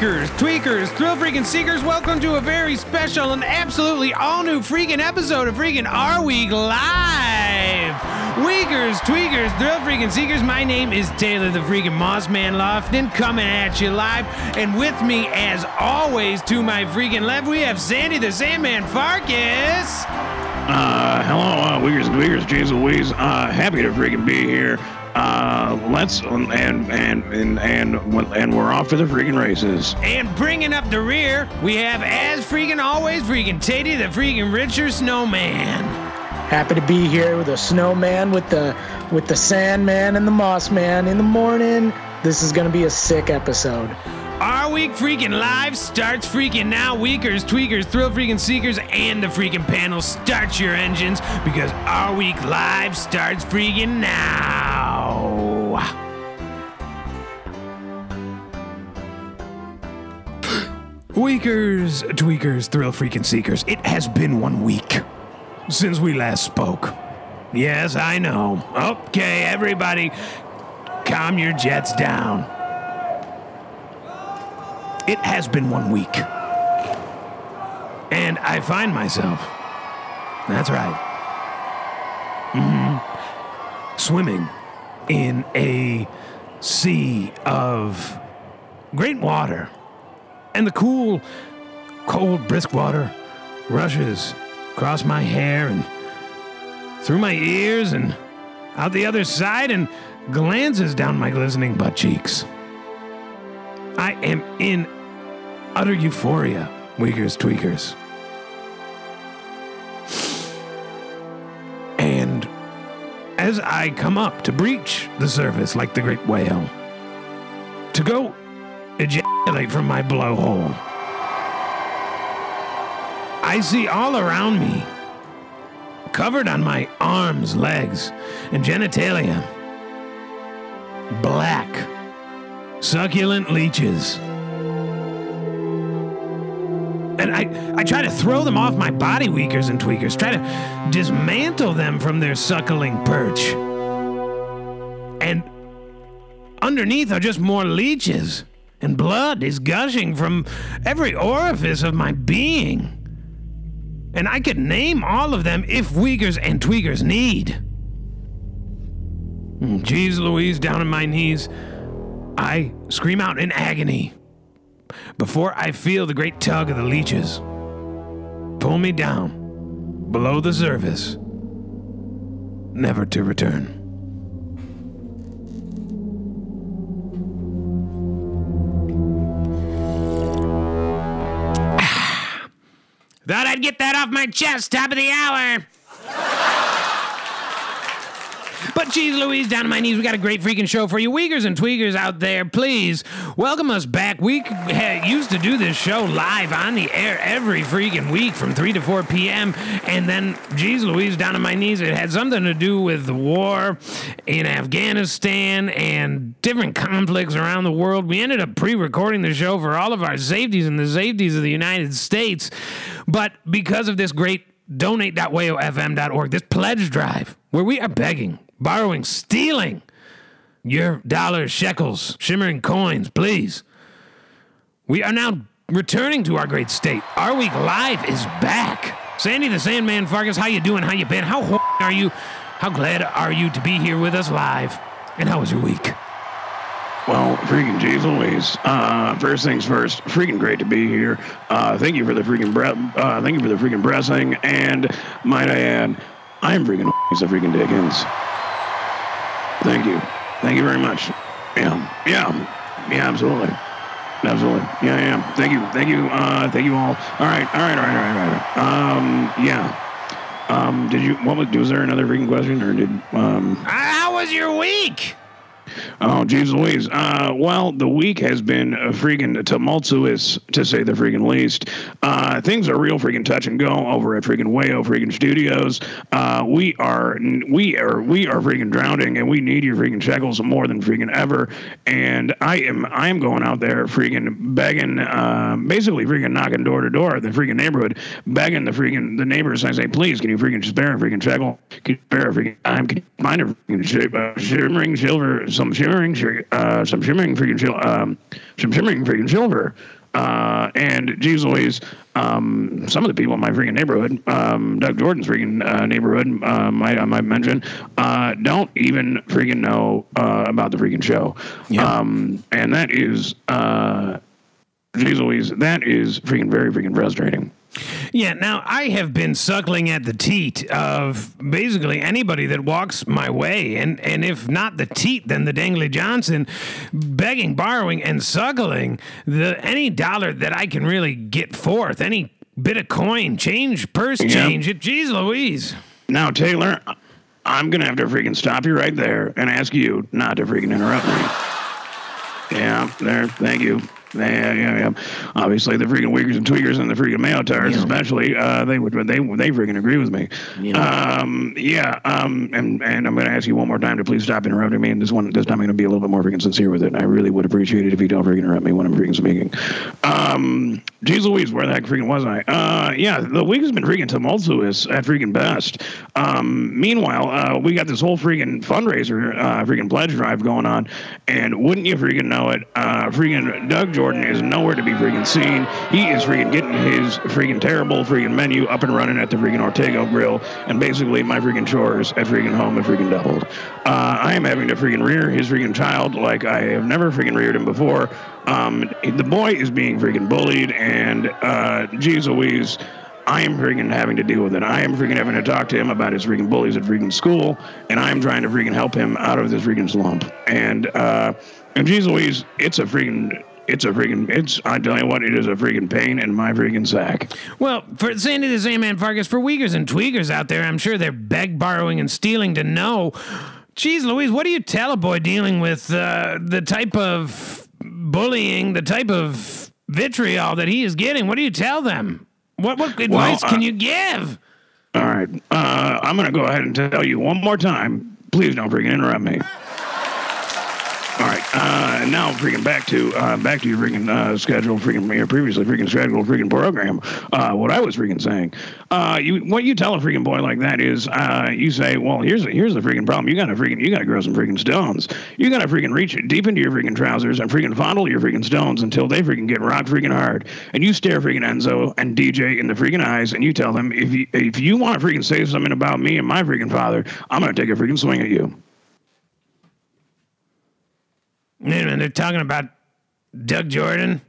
Weakers, tweakers, thrill freaking seekers, welcome to a very special and absolutely all new freaking episode of freaking Our Week Live. Weakers, tweakers, thrill freaking seekers, my name is Taylor the freaking Mossman Lofton coming at you live. And with me, as always, to my freaking left, we have Sandy the Sandman Farkas. Uh, hello, uh, Uyghurs and Uyghurs, James Louise. Uh, happy to freaking be here. Uh, let's and and and and and we're off to the freaking races. And bringing up the rear, we have as freaking always freaking Tatey the freaking Richard Snowman. Happy to be here with a snowman, with the with the Sandman and the Moss Man in the morning. This is gonna be a sick episode. Our week freaking live starts freaking now. Weakers, tweakers, thrill freaking seekers, and the freaking panel. Start your engines because our week live starts freaking now. Weakers, tweakers, thrill freaking seekers. It has been one week since we last spoke. Yes, I know. Okay, everybody, calm your jets down. It has been one week. And I find myself, that's right, mhm, swimming in a sea of great water. And the cool, cold, brisk water rushes across my hair and through my ears and out the other side and glances down my glistening butt cheeks. I am in utter euphoria, Weakers Tweakers. As I come up to breach the surface like the great whale, to go ejaculate from my blowhole, I see all around me, covered on my arms, legs, and genitalia, black, succulent leeches. And I, I try to throw them off my body, weakers and tweakers, try to dismantle them from their suckling perch. And underneath are just more leeches, and blood is gushing from every orifice of my being. And I could name all of them if Weakers and Tweakers need. Mm, Jeez Louise, down on my knees, I scream out in agony before I feel the great tug of the leeches pull me down below the surface, never to return. Ah. Thought I'd get that off my chest, top of the hour. But geez Louise, down to my knees, we got a great freaking show for you. Uyghurs and tweakers out there, please welcome us back. We used to do this show live on the air every freaking week from 3 to 4 p.m. And then, geez Louise, down to my knees, it had something to do with the war in Afghanistan and different conflicts around the world. We ended up pre recording the show for all of our safeties and the safeties of the United States. But because of this great donate.wayofm.org, this pledge drive, where we are begging, borrowing, stealing your dollars, shekels, shimmering coins, please. We are now returning to our great state. Our week live is back. Sandy the Sandman Farkas, how you doing? How you been? How ho- are you? How glad are you to be here with us live? And how was your week? Well, freaking jeez Louise. Uh, first things first, freaking great to be here. Uh, thank you for the freaking bre- uh, thank you for the freaking blessing, and might I add, I'm freaking the freaking Dickens. Thank you, thank you very much. Yeah, yeah, yeah, absolutely, absolutely. Yeah, yeah. Thank you, thank you, uh, thank you all. All right, all right, all right, all right, all right. Um, yeah. Um, did you? What was? Was there another freaking question, or did um? How was your week? Oh, jeez Louise. Uh, well, the week has been uh, freaking tumultuous, to say the freaking least. Uh, things are real freaking touch and go over at freaking Wayo freaking Studios. Uh, we are we are we are freaking drowning, and we need your freaking shekels more than freaking ever. And I am I am going out there freaking begging, uh, basically freaking knocking door to door the freaking neighborhood, begging the freaking the neighbors. I say, please, can you freaking spare a freaking shekel? Can you spare a freaking dime? Can you find a freaking sh- uh, shimmering silver some shimmering, uh, some shimmering freaking, um, some shimmering freaking silver. Uh, and geez Louise, um, some of the people in my freaking neighborhood, um, Doug Jordan's freaking uh, neighborhood, uh, might, I might mention, uh, don't even freaking know uh, about the freaking show. Yeah. Um, and that is, uh, geez Louise, that is freaking very freaking frustrating. Yeah, now I have been suckling at the teat of basically anybody that walks my way, and and if not the teat, then the Dangly Johnson, begging, borrowing, and suckling the any dollar that I can really get forth, any bit of coin, change, purse change. It, geez, Louise. Now, Taylor, I'm gonna have to freaking stop you right there and ask you not to freaking interrupt me. Yeah, there. Thank you. Yeah, yeah, yeah. Obviously, the freaking Uyghurs and Tweakers and the freaking Mayotards, Yeah. especially, uh, they would they they freaking agree with me. Um, yeah. Um, and and I'm going to ask you one more time to please stop interrupting me. And this one this time I'm going to be a little bit more freaking sincere with it. And I really would appreciate it if you don't freaking interrupt me when I'm freaking speaking. Um, geez Louise, where the heck freaking was I? Uh, yeah, the week has been freaking tumultuous at freaking best. Um, meanwhile, uh, we got this whole freaking fundraiser, uh, freaking pledge drive going on, and wouldn't you freaking know it? Uh, freaking Doug Jordan is nowhere to be freaking seen. He is freaking getting his freaking terrible freaking menu up and running at the freaking Ortega Grill, and basically my freaking chores at freaking home have freaking doubled. Uh, I am having to freaking rear his freaking child like I have never freaking reared him before. Um, the boy is being freaking bullied, and uh, geez Louise. I am freaking having to deal with it. I am freaking having to talk to him about his freaking bullies at freaking school, and I am trying to freaking help him out of this freaking slump. And uh, and geez Louise, it's a freaking, it's a freaking, it's. I tell you what, it is a freaking pain in my freaking sack. Well, for Sandy the Sandman Farkas, for Uyghurs and Tweakers out there, I'm sure they're beg, borrowing, and stealing to know. Geez, Louise, what do you tell a boy dealing with uh, the type of bullying, the type of vitriol that he is getting? What do you tell them? What what advice uh, can you give? All right, uh, I'm gonna go ahead and tell you one more time. Please don't freaking interrupt me. Uh, now freaking back to uh, back to your freaking uh, schedule, freaking your previously freaking scheduled freaking program. Uh, what I was freaking saying, uh, you what you tell a freaking boy like that is, uh, you say, well, here's here's the freaking problem. You gotta freaking you gotta grow some freaking stones. You gotta freaking reach deep into your freaking trousers and freaking fondle your freaking stones until they freaking get rock freaking hard. And you stare freaking Enzo and DJ in the freaking eyes, and you tell them if you if you want to freaking say something about me and my freaking father, I'm gonna take a freaking swing at you. Wait a minute, they're talking about Doug Jordan.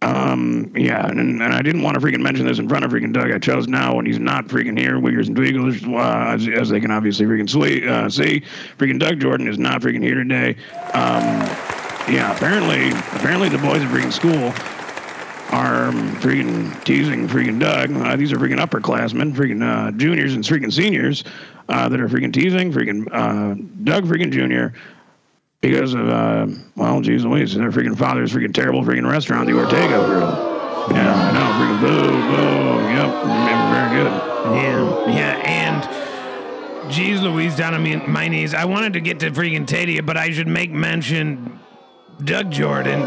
Um, yeah, and, and I didn't want to freaking mention this in front of freaking Doug. I chose now when he's not freaking here. Uyghurs and Tweagles, uh, as, as they can obviously freaking swe- uh, see, freaking Doug Jordan is not freaking here today. Um, yeah, apparently, apparently the boys at freaking school are um, freaking teasing freaking Doug. Uh, these are freaking upperclassmen, freaking uh, juniors and freaking seniors uh, that are freaking teasing freaking uh, Doug freaking Jr. because of, uh, well, geez Louise, their freaking father's freaking terrible freaking restaurant, the Ortega Grill. Yeah, I know, freaking boo, boo, yep, very good. Yeah, yeah, and geez, Louise, down on my knees. I wanted to get to freaking Tadia, but I should make mention Doug Jordan.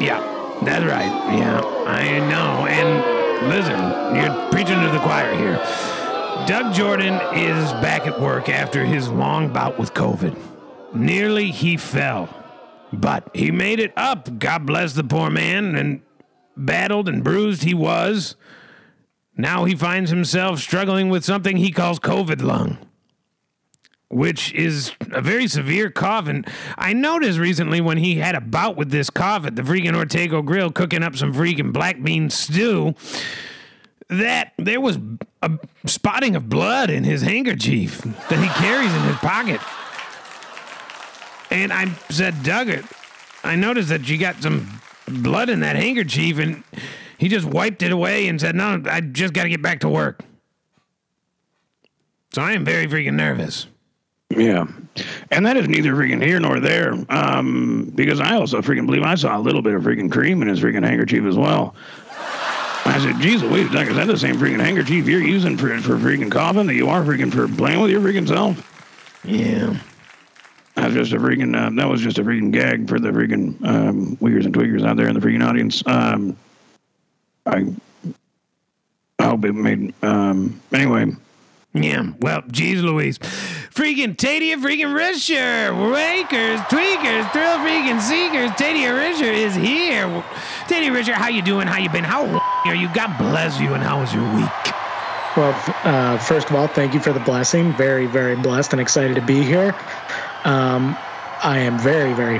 Yeah, that's right. Yeah, I know. And listen, you're preaching to the choir here. Doug Jordan is back at work after his long bout with COVID. Nearly he fell, but he made it up. God bless the poor man, and battled and bruised he was. Now he finds himself struggling with something he calls COVID lung, which is a very severe cough. And I noticed recently when he had a bout with this cough at the freaking Ortega Grill cooking up some freaking black bean stew that there was a spotting of blood in his handkerchief that he carries in his pocket. And I said, Doug, I noticed that you got some blood in that handkerchief, and he just wiped it away and said, No, I just got to get back to work. So I am very freaking nervous. Yeah. And that is neither freaking here nor there. Um, because I also freaking believe I saw a little bit of freaking cream in his freaking handkerchief as well. I said, geez Louise, Doug, is that the same freaking handkerchief you're using for, for freaking coughing that you are freaking for playing with your freaking self? Yeah. That was just a freaking, uh, that was just a freaking gag for the freaking um, Uyghurs and Tweakers out there in the freaking audience. Um, I, I hope it made, um, anyway. Yeah, well, geez Louise. freaking Tadia freaking Risher, Wakers, Tweakers, Thrill freaking Seekers. Tadia Risher is here. Tadia Risher, how you doing? How you been? How are you? God bless you, and how was your week? Well, uh, first of all, thank you for the blessing. Very, very blessed and excited to be here. Um, I am very, very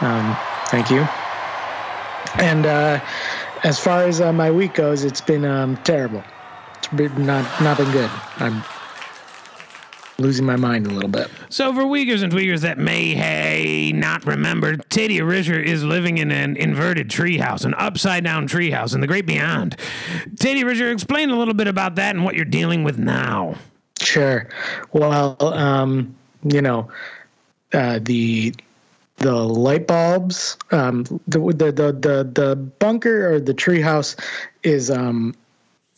um, thank you. And uh, as far as uh, my week goes, it's been um, terrible. It's been not not been good. I'm losing my mind a little bit. So, for Uyghurs and Tweakers that may hey, not remember, Tadia Risher is living in an inverted treehouse, an upside down treehouse in the great beyond. Tadia Risher, explain a little bit about that and what you're dealing with now. Sure. Well, um, you know, uh, the the light bulbs, um, the, the the the the bunker or the treehouse is um,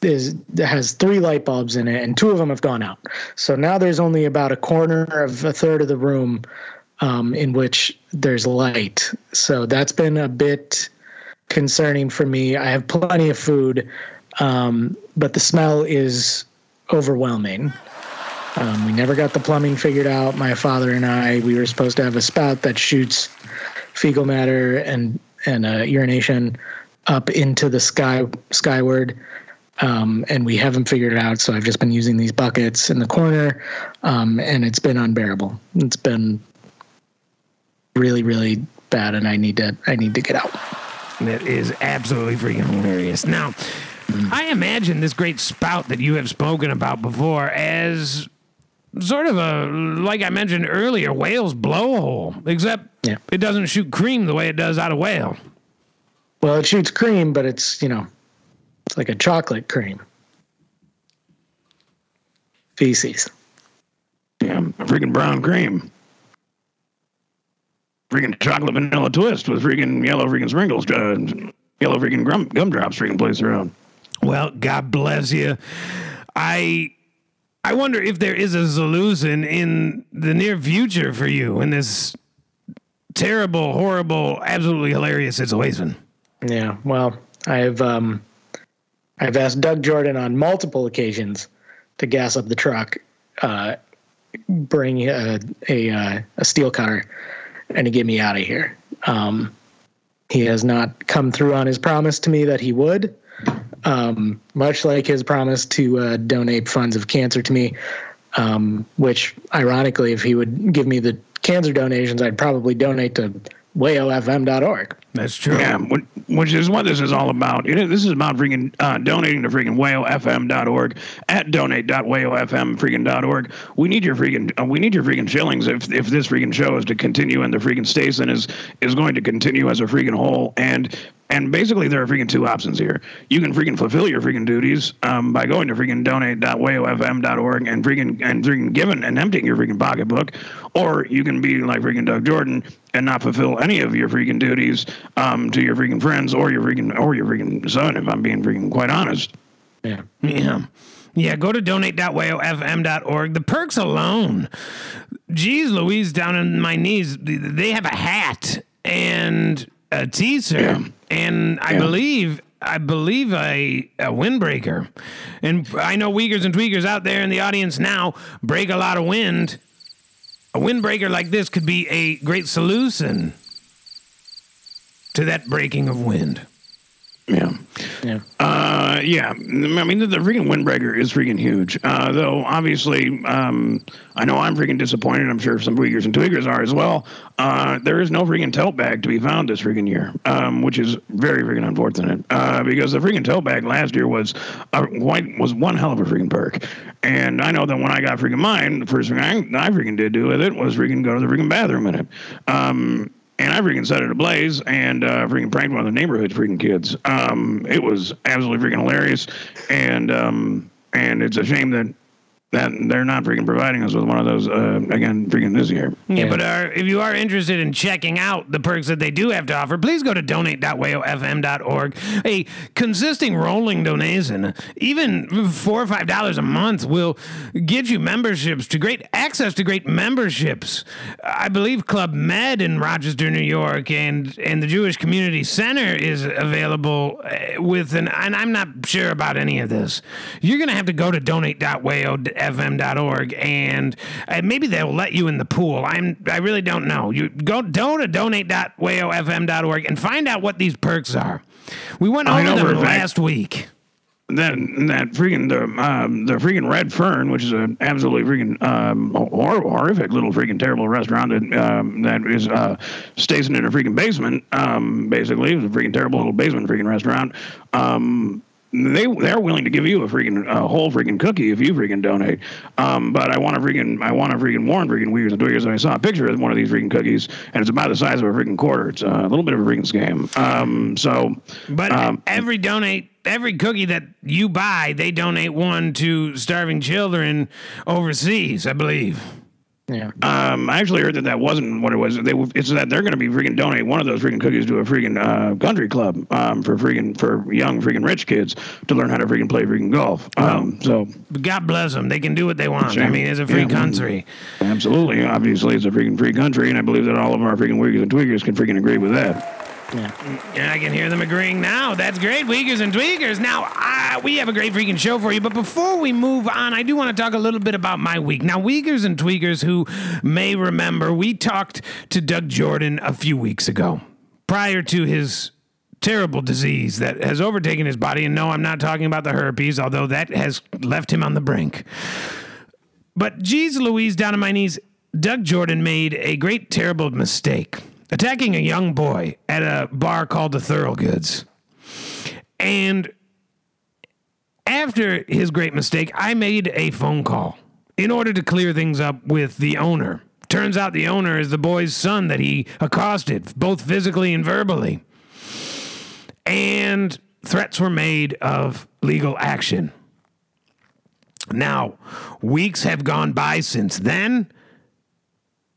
is has three light bulbs in it, and two of them have gone out. So now there's only about a corner of a third of the room um, in which there's light. So that's been a bit concerning for me. I have plenty of food, um, but the smell is overwhelming. Um, we never got the plumbing figured out. My father and I, we were supposed to have a spout that shoots fecal matter and and uh, urination up into the sky skyward um, and we haven't figured it out. So I've just been using these buckets in the corner, um, and it's been unbearable. It's been really, really bad, and I need to I need to get out. That is absolutely freaking hilarious. Now, mm. I imagine this great spout that you have spoken about before as sort of a like I mentioned earlier, whale's blowhole, except yeah. it doesn't shoot cream the way it does out of whale. Well, it shoots cream, but it's you know it's like a chocolate cream. Feces. Yeah, freaking brown cream. Freaking chocolate vanilla twist with freaking yellow freaking sprinkles, uh, yellow freaking gum, gumdrops freaking place around. Well, God bless you. I I wonder if there is a solution in the near future for you in this terrible, horrible, absolutely hilarious situation. Yeah, well, I've um I've asked Doug Jordan on multiple occasions to gas up the truck, uh, bring a a, uh, a, steel cutter, and to get me out of here. Um, he has not come through on his promise to me that he would. Um, much like his promise to uh, donate funds of cancer to me, um, which ironically, if he would give me the cancer donations, I'd probably donate to wayofm.org. That's true. Yeah, which is what this is all about. This is about freaking uh, donating to freaking wayofm.org at donate.wayofm.org. We need your freaking uh, we need your freaking shillings if if this freaking show is to continue and the freaking station is is going to continue as a freaking whole. And and basically, there are freaking two options here. You can freaking fulfill your freaking duties um, by going to freaking donate.wayofm.org and freaking and freaking giving and emptying your freaking pocketbook, or you can be like freaking Doug Jordan and not fulfill any of your freaking duties um, to your freaking friends or your freaking or your freaking son. If I'm being freaking quite honest. Yeah. Yeah. Yeah, go to donate.wayofm.org. The perks alone. Geez, Louise, down on my knees, they have a hat and a teaser. Yeah and I yeah. believe I believe a, a windbreaker. And I know Uyghurs and Tweakers out there in the audience now break a lot of wind. A windbreaker like this could be a great solution to that breaking of wind. Yeah. Yeah. Uh, yeah. I mean, the, the freaking windbreaker is freaking huge. Uh, though, obviously, um, I know I'm freaking disappointed. I'm sure some Uyghurs and Tweakers are as well. Uh, there is no freaking tote bag to be found this freaking year, um, which is very freaking unfortunate. Uh, because the freaking tote bag last year was a white was one hell of a freaking perk. And I know that when I got freaking mine, the first thing I, I freaking did do with it was freaking go to the freaking bathroom in it. Um, and I freaking set it ablaze and uh, freaking pranked one of the neighborhood freaking kids. Um, it was absolutely freaking hilarious, and um, and it's a shame that that they're not freaking providing us with one of those uh, again freaking this year. Yeah, yeah. but uh, if you are interested in checking out the perks that they do have to offer, please go to donate.wayofm.org. A consisting rolling donation, even four or five dollars a month, will get you memberships to great access to great memberships. I believe Club Med in Rochester, New York, and and the Jewish Community Center is available uh, with an. And I'm not sure about any of this. You're gonna have to go to donate.wayofm waofm.org, and uh, maybe they'll let you in the pool. I'm I really don't know. You go go to donate.waofm.org and find out what these perks are. We went over know them a fact. last week. Then that freaking the um, the freaking Red Fern, which is an absolutely freaking um, hor- horrific little freaking terrible restaurant that um, that is uh, stationed in a freaking basement. Um, basically, it's a freaking terrible little basement freaking restaurant. Um, they they're willing to give you a freaking a whole freaking cookie if you freaking donate. Um, but I want to freaking I want to freaking warn freaking Uyghurs and Uyghurs. I saw a picture of one of these freaking cookies, and it's about the size of a freaking quarter. It's a little bit of a freaking scam. Um, so, But um, every donate every cookie that you buy, they donate one to starving children overseas, I believe. Yeah. Um, I actually heard that that wasn't what it was. They it's that they're going to be freaking donate one of those freaking cookies to a freaking uh, country club um, for freaking for young freaking rich kids to learn how to freaking play freaking golf. Um, so God bless them. They can do what they want. I mean, it's a free Yeah. country. absolutely, obviously, it's a freaking free country, and I believe that all of our freaking Uyghurs and Tweakers can freaking agree with that. And I can hear them agreeing now. That's great, Tweakers and Tweakers. Now, uh, we have a great freaking show for you. But before we move on, I do want to talk a little bit about my week. Now, Uyghurs and Tweakers who may remember, we talked to Doug Jordan a few weeks ago prior to his terrible disease that has overtaken his body. And no, I'm not talking about the herpes, although that has left him on the brink. But geez Louise, down on my knees, Doug Jordan made a great, terrible mistake attacking a young boy at a bar called the Thoroughgoods. And after his great mistake, I made a phone call in order to clear things up with the owner. Turns out the owner is the boy's son that he accosted, both physically and verbally. And threats were made of legal action. Now, weeks have gone by since then.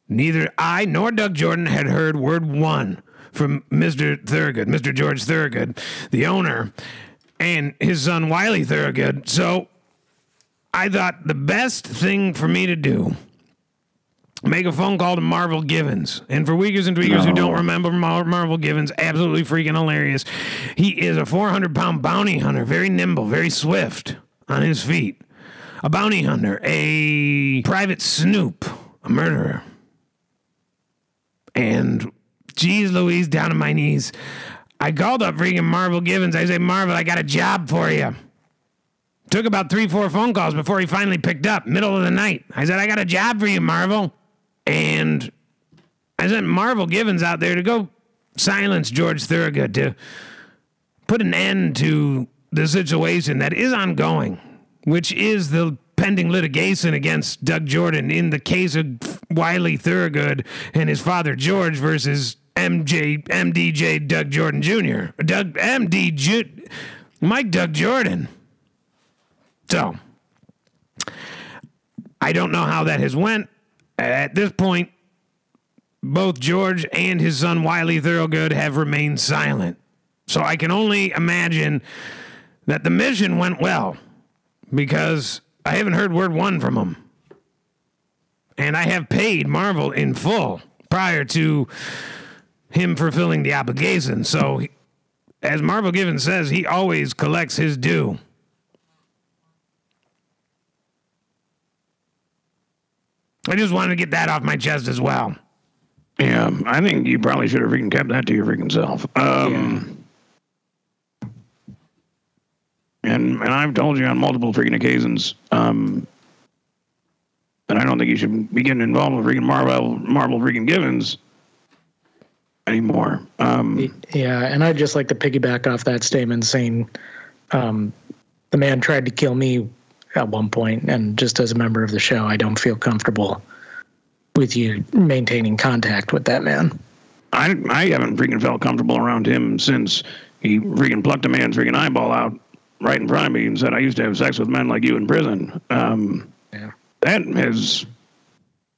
Neither I nor Doug Jordan had heard word one from Mr. Thurgood, Mr. George Thurgood, the owner, and his son Wiley Thurgood. So I thought the best thing for me to do make a phone call to Marvel Givens. And for Uyghurs and Tweakers who don't remember Mar- Marvel Givens, absolutely freaking hilarious. He is a 400 pound bounty hunter, very nimble, very swift on his feet. A bounty hunter, a private snoop, a murderer. And geez Louise, down on my knees. I called up freaking Marvel Givens. I say, Marvel, I got a job for you. Took about three, four phone calls before he finally picked up, middle of the night. I said, I got a job for you, Marvel. And I sent Marvel Givens out there to go silence George Thurgood, to put an end to the situation that is ongoing, which is the pending litigation against Doug Jordan in the case of Wiley Thorogood and his father George versus MJ MDJ Doug Jordan Jr. Doug MD Ju- Mike Doug Jordan. So I don't know how that has went. At this point, both George and his son Wiley Thorogood have remained silent. So I can only imagine that the mission went well because I haven't heard word one from them. And I have paid Marvel in full prior to him fulfilling the obligation. So, as Marvel Given says, he always collects his due. I just wanted to get that off my chest as well. Yeah, I think you probably should have freaking kept that to your freaking self. Um, and and I've told you on multiple freaking occasions um, that I don't think you should be getting involved with freaking Marvel Marvel freaking Givens anymore. Um, Yeah, and I'd just like to piggyback off that statement saying um, the man tried to kill me at one point, and just as a member of the show, I don't feel comfortable with you maintaining contact with that man. I I haven't freaking felt comfortable around him since he freaking plucked a man's freaking eyeball out right in front of me and said I used to have sex with men like you in prison. Um, Yeah. that is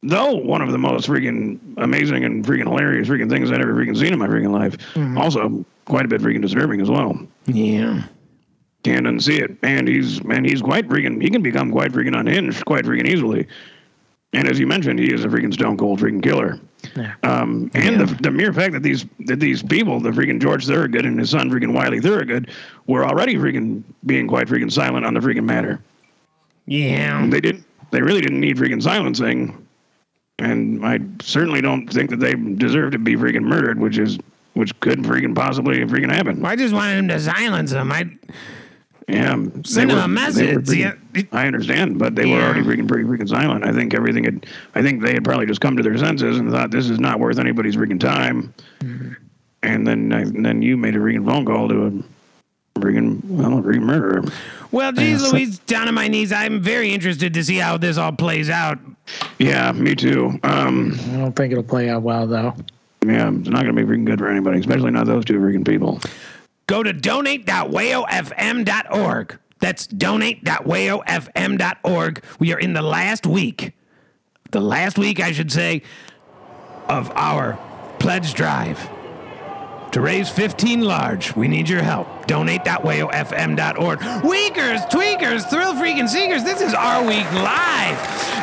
though one of the most freaking amazing and freaking hilarious freaking things I've ever freaking seen in my freaking life. Also quite a bit freaking disturbing as well. Yeah. Can't unsee it. And he's and he's quite freaking he can become quite freaking unhinged quite freaking easily. And as you mentioned, he is a freaking stone cold freaking killer. Yeah. Um, and the, the mere fact that these that these people, the freaking George Thorogood and his son freaking Wiley Thorogood, were already freaking being quite freaking silent on the freaking matter. Yeah. They didn't they really didn't need freaking silencing, and I certainly don't think that they deserve to be freaking murdered, which is which could freaking possibly freaking happen. I just wanted him to silence him. I Yeah, Send they a were- they message. Yeah, freaking- it- I understand, but they were already freaking pretty freaking silent. I think everything had. I think they had probably just come to their senses and thought this is not worth anybody's freaking time. Mm-hmm. And then, and then you made a freaking phone call to a freaking well, a freaking murderer. well, geez, so- Louise, down on my knees. I'm very interested to see how this all plays out. Yeah, me too. Um, I don't think it'll play out well though. yeah, it's not gonna be freaking good for anybody, especially not those two freaking people. Go to donate.wayofm.org. That's donate.wayofm.org. We are in the last week, the last week, I should say, of our pledge drive. To raise 15 large, we need your help. Donate.wayofm.org. Weakers, tweakers, thrill freaking seekers, this is our week live.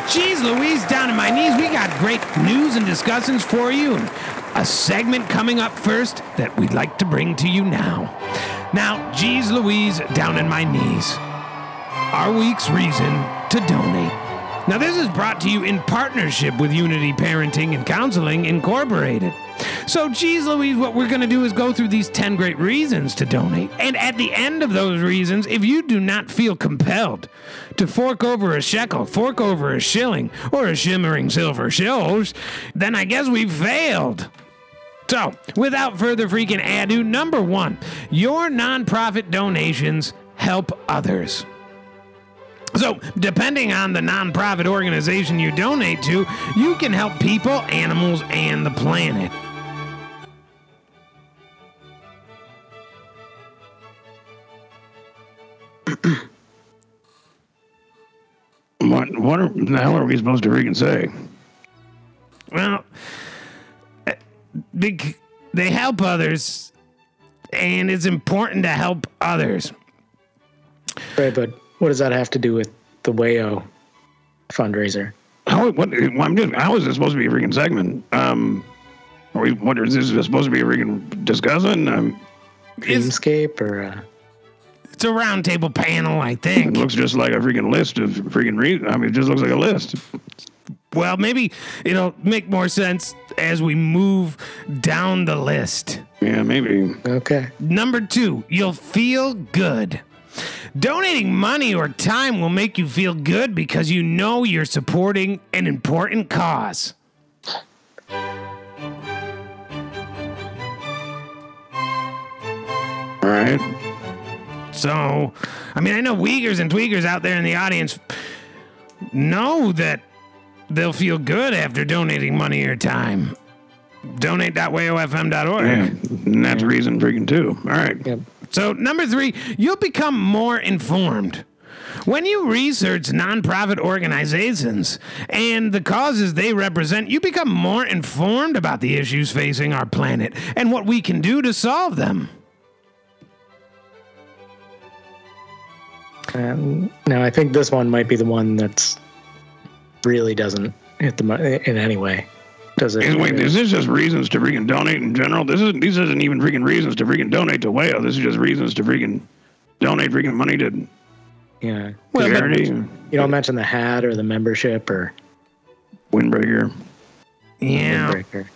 Jeez Louise, down to my knees. We got great news and discussions for you. A segment coming up first that we'd like to bring to you now. Now, geez Louise, down in my knees. Our week's reason to donate. Now, this is brought to you in partnership with Unity Parenting and Counseling Incorporated. So, geez Louise, what we're going to do is go through these 10 great reasons to donate. And at the end of those reasons, if you do not feel compelled to fork over a shekel, fork over a shilling, or a shimmering silver shills, then I guess we've failed. So, without further freaking ado, number one, your nonprofit donations help others. So, depending on the nonprofit organization you donate to, you can help people, animals, and the planet. What what are, the hell are we supposed to freaking say? Well, bec- they help others, and it's important to help others. Right, but what does that have to do with the Wayo fundraiser? How what? well, I'm just, how is this supposed to be a freaking segment? Um, are we, what is this supposed to be a freaking discussing? Um, Dreamscape or uh, it's a roundtable panel, I think. it looks just like a freaking list of freaking reasons. I mean, it just looks like a list. Well, maybe it'll make more sense as we move down the list. Yeah, maybe. okay? Number two, you'll feel good. Donating money or time will make you feel good because you know you're supporting an important cause. All right. So, I mean, I know Uyghurs and Tweakers out there in the audience know that they'll feel good after donating money or time. Donate.wayofm.org. Yeah, and that's reason freaking too. All right. Yep. So, number three, you'll become more informed. When you research nonprofit organizations and the causes they represent, you become more informed about the issues facing our planet and what we can do to solve them. Um, now I think this one might be the one that's really doesn't hit the mo- in any way. Does it? Is, wait, is this just reasons to freaking donate in general? This isn't. These isn't even freaking reasons to freaking donate to Whale. This is just reasons to freaking donate freaking money to yeah. Well, but- charity. You don't mention the hat or the membership or Windbreaker. Yeah. breaker.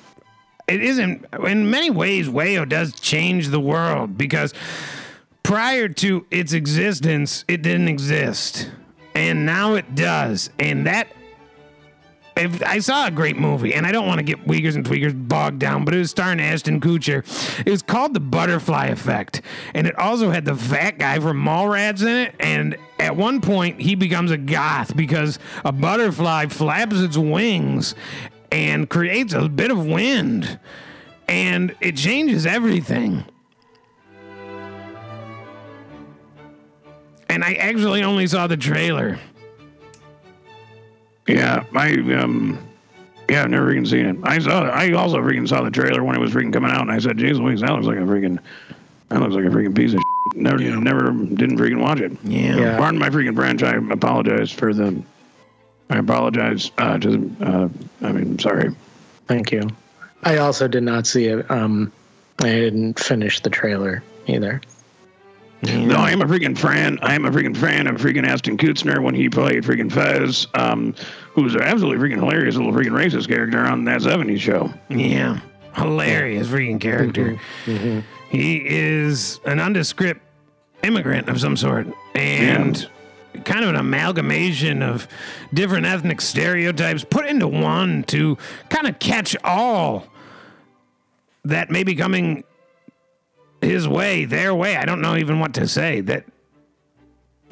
it isn't in many ways wayo does change the world because prior to its existence it didn't exist and now it does and that if I saw a great movie, and I don't want to get Uyghurs and Tweakers bogged down, but it was starring Ashton Kutcher. It was called The Butterfly Effect, and it also had the fat guy from Mallrats in it. And at one point, he becomes a goth because a butterfly flaps its wings and creates a bit of wind, and it changes everything. And I actually only saw the trailer. Yeah, I um, yeah, I've never freaking seen it. I saw. I also freaking saw the trailer when it was freaking coming out, and I said, "Jesus, Louise, that looks like a freaking, that looks like a freaking piece of." Shit. Never, never, didn't freaking watch it. Yeah. Yeah. Pardon my freaking branch. I apologize for the. I apologize uh, to. the- Uh, I mean, sorry. Thank you. I also did not see it. Um, I didn't finish the trailer either. No, I am a freaking fan. I am a freaking fan of freaking Ashton Kutzner when he played freaking Fez, um, who's an absolutely freaking hilarious little freaking racist character on that 70s show. Yeah. Hilarious freaking character. Mm-hmm. Mm-hmm. He is an nondescript immigrant of some sort and kind of an amalgamation of different ethnic stereotypes put into one to kind of catch all that may be coming his way, their way. I don't know even what to say. That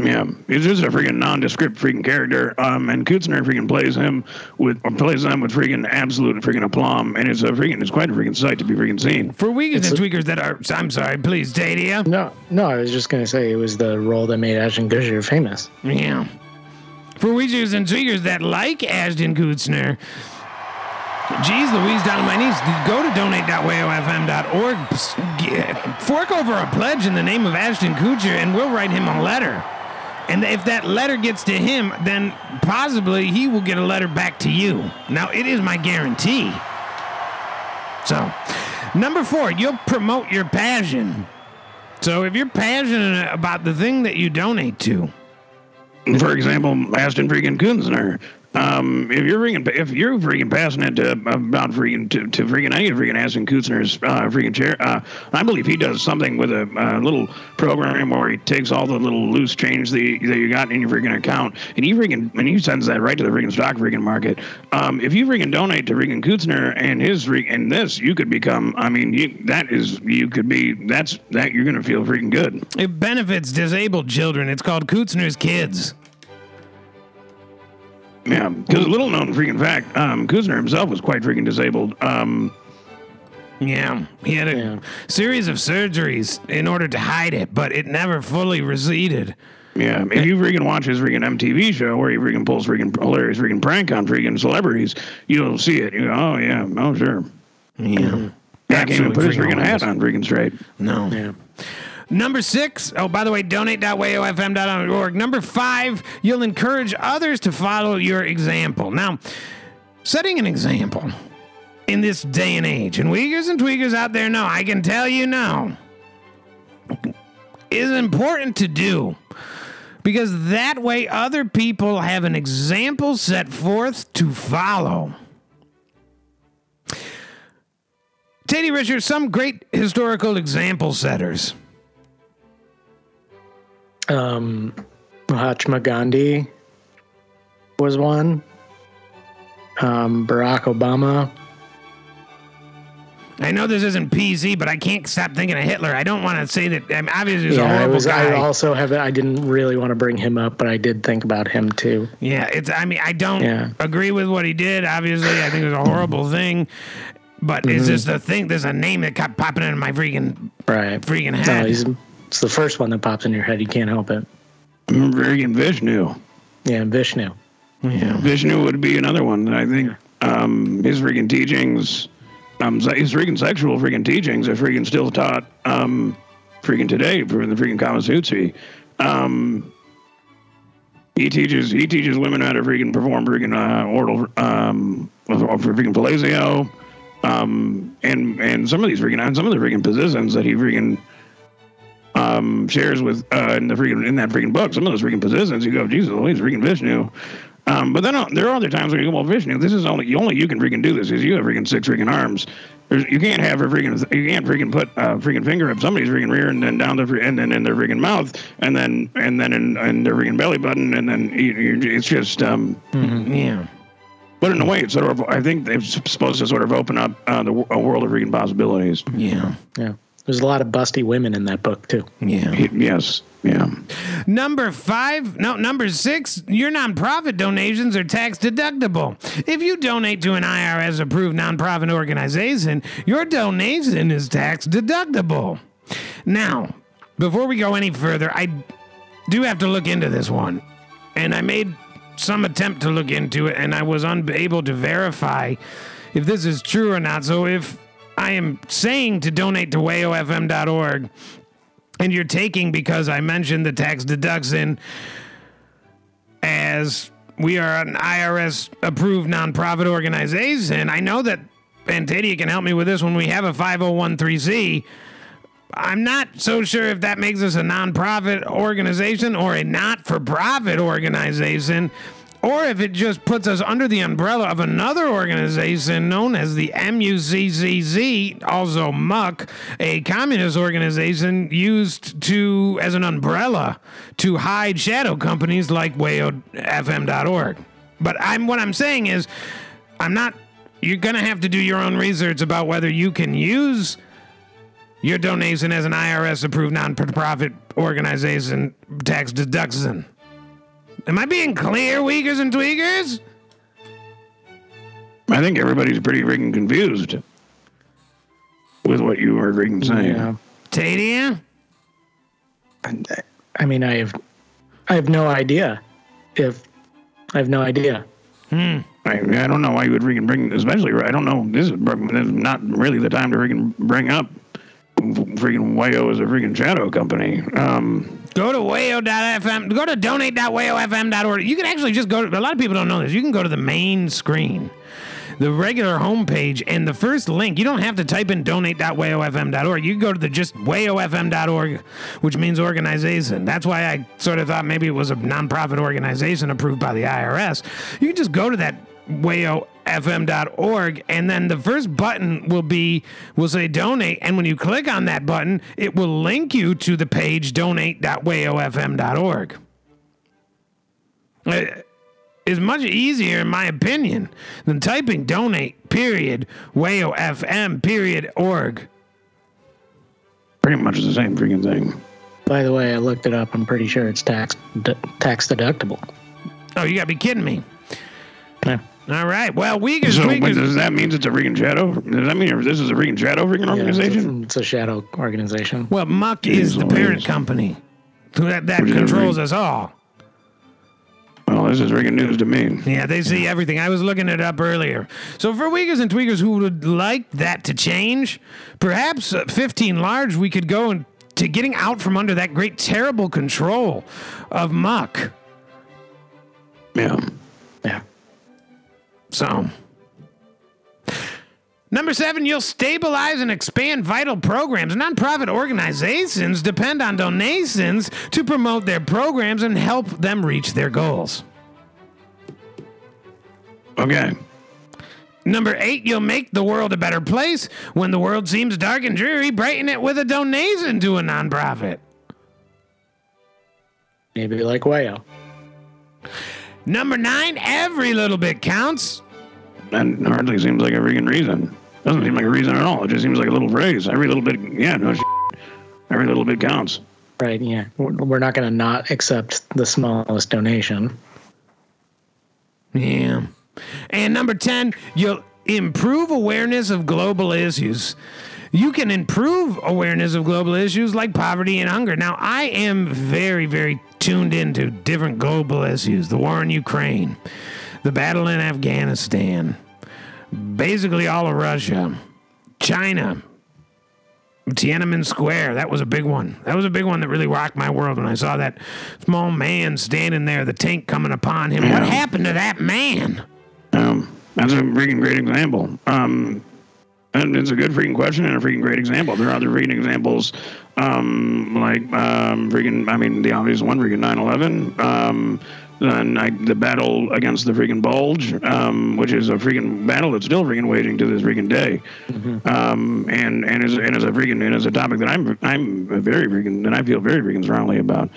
Yeah, he's just a freaking nondescript freaking character. Um, and Kutzner freaking plays him with or plays them with freaking absolute freaking aplomb, and it's a freaking it's quite a freaking sight to be freaking seen. for weakers and tweakers that are, I'm sorry, please, Dadia. No, no, I was just gonna say it was the role that made Ashton Kutcher famous. Yeah. For weezers and tweakers that like Ashton Kutzner, geez Louise, down on my knees, go to donate.wayofm.org, s- get- fork over a pledge in the name of Ashton Kutcher, and we'll write him a letter. And if that letter gets to him, then possibly he will get a letter back to you. Now, it is my guarantee. So, number four, you'll promote your passion. So, if you're passionate about the thing that you donate to, For example, Ashton freaking Kutzner. Um, if you're freaking if you're freaking passionate to, about freaking to, to freaking any freaking Ashton Kutzner's uh, freaking chair, uh, I believe he does something with a uh, little program where he takes all the little loose change that you, that you got in your freaking account and he freaking and he sends that right to the freaking stock freaking market. Um, if you freaking donate to freaking Kutzner and his freaking and this, you could become. I mean, you, that is you could be. That's that you're gonna feel freaking good. It benefits disabled children. It's called Kutzner's Kids. Yeah, because a little known freaking fact, um, Kuzner himself was quite freaking disabled. Um, Yeah, he had a Yeah. series of surgeries in order to hide it, but it never fully receded. yeah, if you freaking watch his freaking MTV show where he freaking pulls freaking hilarious freaking prank on freaking celebrities, you'll see it. You go, oh yeah, oh sure. Yeah. Yeah, can't even put his freaking hat on freaking straight. No. Yeah. Number six, oh, by the way, donate.wayofm.org. Number five, you'll encourage others to follow your example. Now, setting an example in this day and age, and Uyghurs and Tweakers out there know, I can tell you now, is important to do because that way other people have an example set forth to follow. Teddy Richards, some great historical example setters. Um, Mahatma Gandhi was one. Um, Barack Obama. I know this isn't PZ, but I can't stop thinking of Hitler. I don't want to say that. I mean, obviously, he's a Yeah, I horrible was. guy. I also have. I didn't really want to bring him up, but I did think about him too. yeah, it's. I mean, I don't Yeah. agree with what he did. Obviously, I think it was a horrible thing. But it's Mm-hmm. just a thing. There's a name that kept popping into my freaking Right. freaking No, head. he's. It's the first one that pops in your head. You can't help it. Freaking Vishnu. Yeah, Vishnu. yeah. Vishnu would be another one that I think um, his freaking teachings, um, his freaking sexual freaking teachings are freaking still taught um, freaking today for the freaking Kama Sutra. Um, he teaches he teaches women how to freaking perform freaking uh, oral um, for freaking fellatio, um, and and some of these freaking and some of the freaking positions that he freaking um, shares with uh, in the freaking in that freaking book. Some of those freaking positions, you go, Jesus, Louise, freaking Vishnu. Um, but then uh, there are other times when you go, well, Vishnu, this is only you only you can freaking do this because you have freaking six freaking arms. There's, you can't have a freaking you can't freaking put a freaking finger up somebody's freaking rear and then down the and then in their freaking mouth and then and then in, in their freaking belly button and then you, you, it's just um. Yeah. But in a way, it's sort of I think they're supposed to sort of open up uh, the a world of freaking possibilities. Yeah. Yeah. There's a lot of busty women in that book too. Yeah. Yes, yeah. Number five, no, number six, your nonprofit donations are tax deductible. If you donate to an IRS approved nonprofit organization, your donation is tax deductible. Now, before we go any further, I do have to look into this one. And I made some attempt to look into it, and I was unable to verify if this is true or not. So if I am saying to donate to wayofm.org, and you're taking because I mentioned the tax deduction as we are an IRS approved nonprofit organization. I know that Pantadia can help me with this when we have a 5013C. I'm not so sure if that makes us a nonprofit organization or a not for profit organization, or if it just puts us under the umbrella of another organization known as the MUCCZ, also MUC, a communist organization used to as an umbrella to hide shadow companies like WayOFM.org. But I'm what I'm saying is, I'm not. You're gonna have to do your own research about whether you can use your donation as an IRS approved non-profit organization tax deduction. Am I being clear, Weakers and Tweakers? I think everybody's pretty freaking confused with what you were freaking saying. Yeah. Tadia? I mean, I have, I have no idea. If I have no idea. Hmm. I, I don't know why you would freaking bring, especially, I don't know, this is, this is not really the time to freaking bring up freaking Wayo is a freaking shadow company. Um, Go to wayo.fm. Go to donate.wayofm.org. You can actually just go to, a lot of people don't know this. You can go to the main screen, the regular homepage, and the first link, you don't have to type in donate.wayofm.org. You can go to the just wayofm.org, which means organization. That's why I sort of thought maybe it was a nonprofit organization approved by the IRS. You can just go to that wayofm.org and then the first button will be will say donate and when you click on that button it will link you to the page donate.wayofm.org Uh, is much easier in my opinion than typing donate period wayofm period org pretty much the same freaking thing. By the way, I looked it up. I'm pretty sure it's tax d- tax deductible. oh you gotta be kidding me Yeah. All right well Weakers, So Weakers- what, does that mean it's a freaking shadow? Does that mean this is a freaking shadow freaking Yeah, it's, organization? a, it's a shadow organization. well muck is the parent Louise. company that, that Which controls us all Well, this is freaking news to me. Yeah, they see everything. I was looking it up earlier. So for Weakers and Tweakers who would like that to change, perhaps uh, 15 large, we could go and to getting out from under that great terrible control of muck. Yeah. Yeah. So. Number seven, you'll stabilize and expand vital programs. Nonprofit organizations depend on donations to promote their programs and help them reach their goals. Okay. Number eight, you'll make the world a better place. When the world seems dark and dreary, brighten it with a donation to a nonprofit. Maybe like Wayo. Number nine, every little bit counts. That hardly seems like a freaking reason. Doesn't seem like a reason at all. It just seems like a little phrase. Every little bit, yeah, no, sh- every little bit counts. Right. Yeah. We're we're not going to not accept the smallest donation. Yeah. And number 10, you'll improve awareness of global issues. You can improve awareness of global issues like poverty and hunger. Now, I am very, very tuned into different global issues the war in Ukraine, the battle in Afghanistan, basically all of Russia, China, Tiananmen Square. That was a big one. That was a big one that really rocked my world when I saw that small man standing there, the tank coming upon him. What happened to that man? Um, that's a freaking great example. Um, and it's a good freaking question and a freaking great example. There are other freaking examples, um, like um, freaking, I mean, the obvious one, freaking 9 11. Um, then I, the battle against the freaking bulge, um, which is a freaking battle that's still freaking waging to this freaking day, um, and and is and is a freaking and is a topic that I'm I'm very freaking that I feel very freaking strongly about.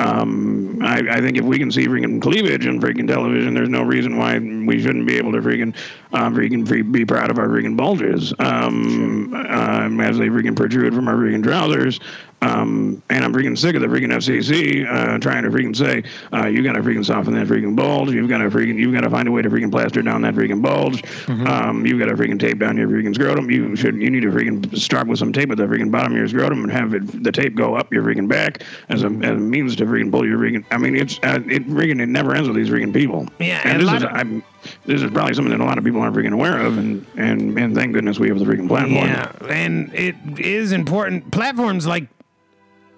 Um, I, I think if we can see freaking cleavage in freaking television, there's no reason why we shouldn't be able to freaking, um, freaking free, be proud of our freaking bulges, um, um, as they freaking protrude from our freaking trousers. Um, and I'm freaking sick of the freaking FCC uh, trying to freaking say uh, you got to freaking soften that freaking bulge. You've got to freaking you've got to find a way to freaking plaster down that freaking bulge. Um, you've got to freaking tape down your freaking scrotum. You should you need to freaking start with some tape at the freaking bottom of your scrotum and have it the tape go up your freaking back as a, as a means to freaking pull your freaking. I mean it's uh, it freaking it never ends with these freaking people. Yeah, and and this is of- I'm this is probably something that a lot of people aren't freaking aware of, and and and thank goodness we have the freaking platform. Yeah, and it is important. Platforms like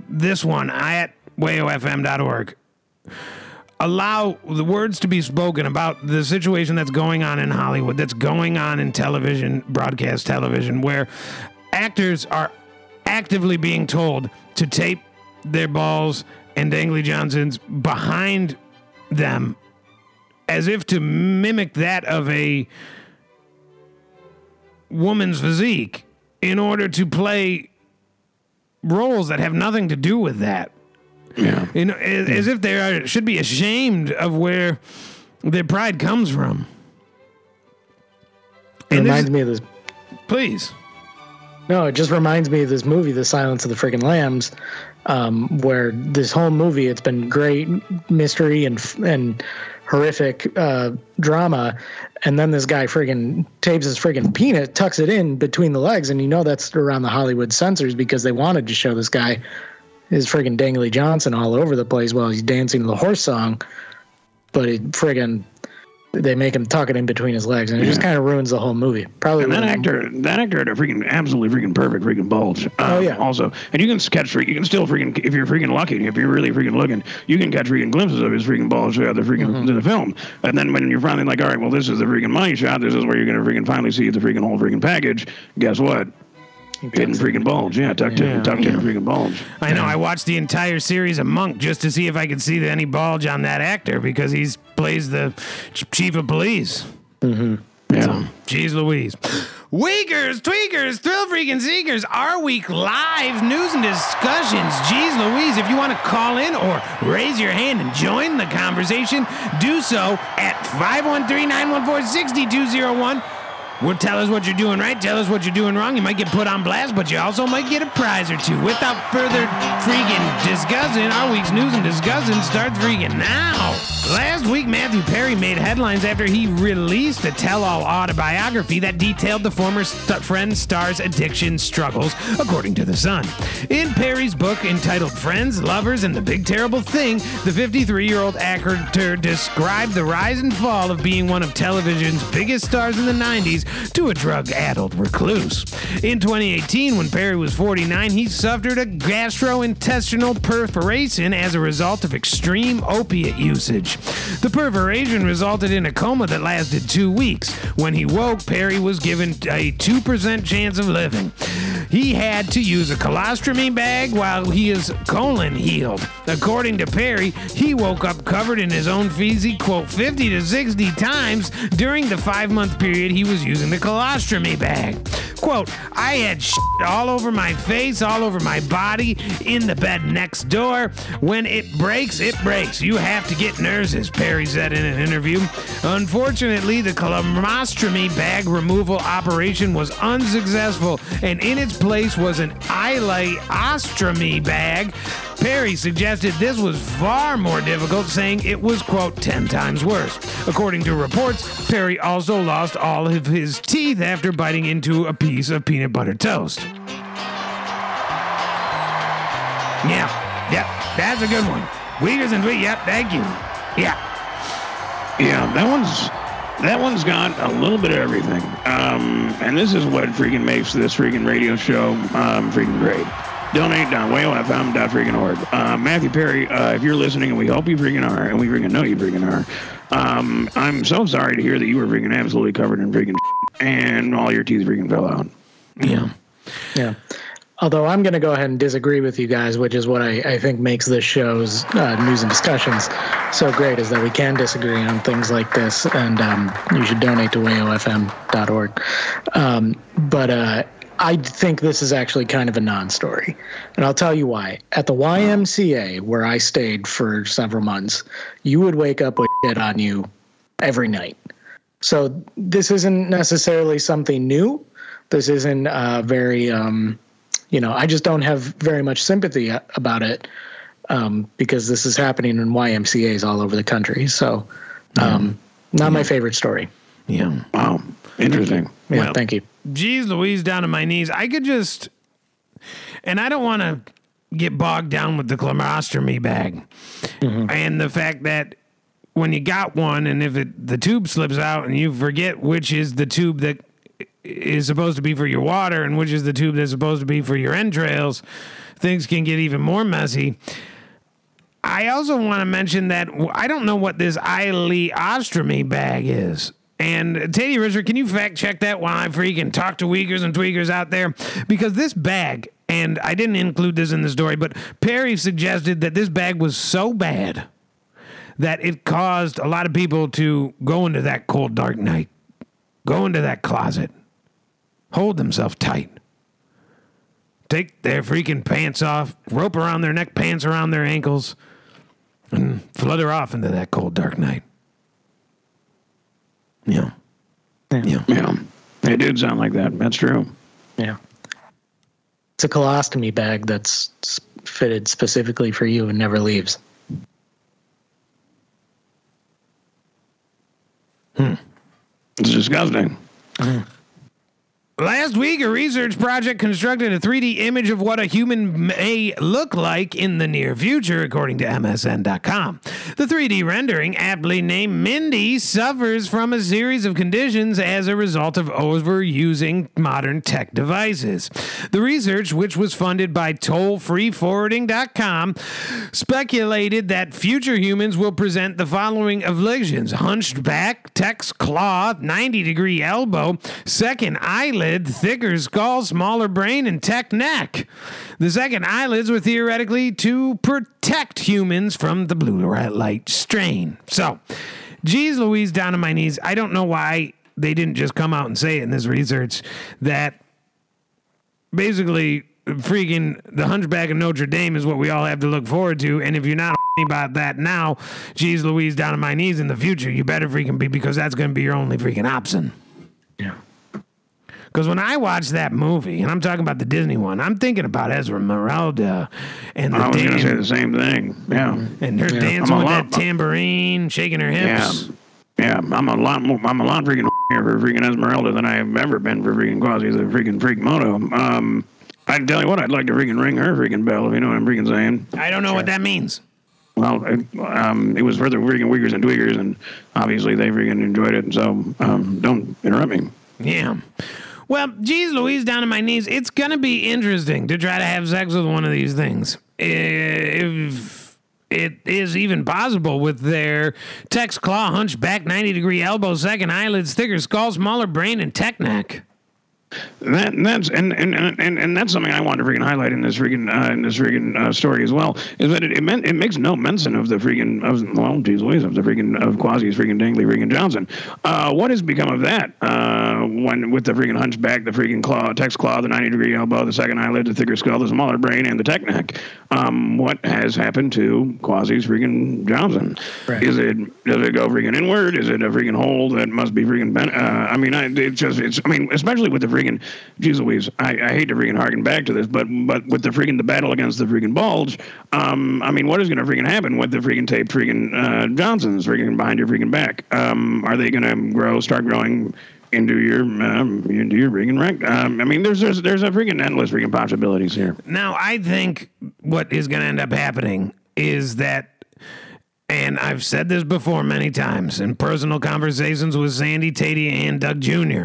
this one at wayofm.org allow the words to be spoken about the situation that's going on in Hollywood, that's going on in television, broadcast television, where actors are actively being told to tape their balls and dangly Johnsons behind them as if to mimic that of a woman's physique in order to play roles that have nothing to do with that. Yeah. You know, as, as if they are, should be ashamed of where their pride comes from. It And this- reminds me of this. Please. No, it just reminds me of this movie, The Silence of the Freaking Lambs, um, where this whole movie it's been great mystery and and horrific uh, drama, and then this guy friggin' tapes his friggin' peanut, tucks it in between the legs, and you know that's around the Hollywood censors because they wanted to show this guy his friggin' dangly Johnson all over the place while he's dancing the horse song, but it friggin' they make him tuck it in between his legs, and it just kind of ruins the whole movie. Probably And that actor, that actor had a freaking absolutely freaking perfect freaking bulge. Um, Oh, yeah. Also, and you can catch you can still freaking, if you're freaking lucky, if you're really freaking looking, you can catch freaking glimpses of his freaking bulge throughout the freaking Mm-hmm. the film. And then when you're finally like, all right, well, this is the freaking money shot. This is where you're gonna freaking finally see the freaking whole freaking package. Guess what? Hidden freaking bulge. Yeah, tucked in, tucked in a freaking bulge. I know. I watched the entire series of Monk just to see if I could see any bulge on that actor because he's plays the ch- chief of police. Mm-hmm. Yeah. Jeez Louise. Weakers, tweakers, thrill freaking seekers, our week live news and discussions. Jeez Louise, if you want to call in or raise your hand and join the conversation, do so at 513-914-6201. Well, tell us what you're doing right. Tell us what you're doing wrong. You might get put on blast, but you also might get a prize or two. Without further freaking discussing, our week's news and discussing starts freaking now. Last week, Matthew Perry made headlines after he released a tell-all autobiography that detailed the former st- friend star's addiction struggles, according to The Sun. In Perry's book entitled Friends, Lovers, and the Big Terrible Thing, the 53-year-old actor described the rise and fall of being one of television's biggest stars in the 90s to a drug-addled recluse. In 2018, when Perry was 49, he suffered a gastrointestinal perforation as a result of extreme opiate usage. The perforation resulted in a coma that lasted two weeks. When he woke, Perry was given a 2% chance of living. He had to use a colostomy bag while his colon healed. According to Perry, he woke up covered in his own feces, quote, 50 to 60 times during the five month period he was using the colostomy bag. Quote, I had shit all over my face, all over my body, in the bed next door. When it breaks, it breaks. You have to get nurses, Perry said in an interview. Unfortunately, the colostomy bag removal operation was unsuccessful, and in its place was an ileostomy bag. Perry suggested this was far more difficult, saying it was, quote, 10 times worse. According to reports, Perry also lost all of his teeth after biting into a piece of peanut butter toast. Yeah, yeah, that's a good one. Weakers and Tweet, yep, thank you. Yeah. Yeah, that one's that one's got a little bit of everything. Um, and this is what freaking makes this freaking radio show um, freaking great. Donate down wayofm.freaking.org. Uh, Matthew Perry, uh, if you're listening, and we hope you freaking are, and we freaking know you freaking are, um, I'm so sorry to hear that you were freaking absolutely covered in freaking and all your teeth freaking fell out. Yeah. Yeah. Although I'm going to go ahead and disagree with you guys, which is what I, I think makes this show's uh, news and discussions so great, is that we can disagree on things like this, and um, you should donate to wayofm.org. Um, but uh, I think this is actually kind of a non-story, and I'll tell you why. At the YMCA, where I stayed for several months, you would wake up with shit on you every night. So this isn't necessarily something new. This isn't uh, very, um, you know, I just don't have very much sympathy about it um, because this is happening in YMCA's all over the country. So, um, not my favorite story. Yeah. Wow, interesting. Yeah, Well- thank you. Geez Louise down to my knees. I could just, and I don't want to get bogged down with the colostomy bag and the fact that when you got one and if it the tube slips out and you forget which is the tube that is supposed to be for your water and which is the tube that's supposed to be for your entrails, things can get even more messy. I also want to mention that I don't know what this ileostomy bag is. And Teddy Richard, can you fact check that while I freaking talk to Weakers and Tweakers out there? Because this bag And I didn't include this in the story, but Perry suggested that this bag was so bad that it caused a lot of people to go into that cold, dark night, go into that closet, hold themselves tight, take their freaking pants off, rope around their neck, pants around their ankles, and flutter off into that cold, dark night. Yeah. Yeah. Yeah. It did sound like that. That's true. Yeah. It's a colostomy bag that's fitted specifically for you and never leaves. Hmm. It's disgusting. Last week, a research project constructed a 3D image of what a human may look like in the near future, according to MSN.com. The 3D rendering, aptly named Mindy, suffers from a series of conditions as a result of overusing modern tech devices. The research, which was funded by tollfreeforwarding.com, speculated that future humans will present the following afflictions hunched back, text claw, 90 degree elbow, second eyelid, thicker skull, smaller brain, and tech neck. The second eyelids were theoretically to protect humans from the blue light strain. So, geez Louise, down on my knees. I don't know why they didn't just come out and say it in this research that basically freaking the hunchback of notre dame is what we all have to look forward to and if you're not about that now geez louise down on my knees in the future you better freaking be because that's going to be your only freaking option Yeah. Because when I watch that movie, and I'm talking about the Disney one, I'm thinking about Esmeralda and the I was going to say the same thing. Yeah. and her dancing I'm a with lot- that tambourine, shaking her hips. Yeah. Yeah, I'm a lot more, I'm a lot freaking here for freaking Esmeralda than I have ever been for freaking Quasi the freaking freak moto. Um, I can tell you what, I'd like to freaking ring her freaking bell if you know what I'm freaking saying. I don't know what that means. Well, it, um, it was for the freaking Weakers and Tweakers, and obviously they freaking enjoyed it. So um, don't interrupt me. Yeah. Well, geez, Louise, down on my knees. It's gonna be interesting to try to have sex with one of these things. If it is even possible with their text claw, hunchback, 90 degree elbow, second eyelids, thicker skull, smaller brain, and tech neck. That and that's and and, and and that's something I want to freaking highlight in this freaking uh, in this freaking uh, story as well is that it it, meant, it makes no mention of the freaking of well geez Louise of the freaking of Quasi's freaking Dingley freaking Johnson. Uh, what has become of that? Uh, when with the freaking hunchback, the freaking claw, text claw, the ninety degree elbow, the second eyelid, the thicker skull, the smaller brain, and the tech neck. Um, what has happened to Quasi's freaking Johnson? Right. Is it does it go freaking inward? Is it a freaking hole that must be freaking bent? Uh, I mean, I, it's just it's. I mean, especially with the freaking. Geez Louise, I, I hate to freaking harken back to this, but but with the freaking the battle against the freaking bulge, um, I mean, what is going to freaking happen with the freaking tape freaking uh, Johnsons freaking behind your freaking back? Um, are they going to grow, start growing? Into your um, into your freaking rec. Um, I mean, there's there's there's a freaking endless freaking possibilities here. Now, I think what is going to end up happening is that, and I've said this before many times in personal conversations with Sandy Tatey and Doug Jr.,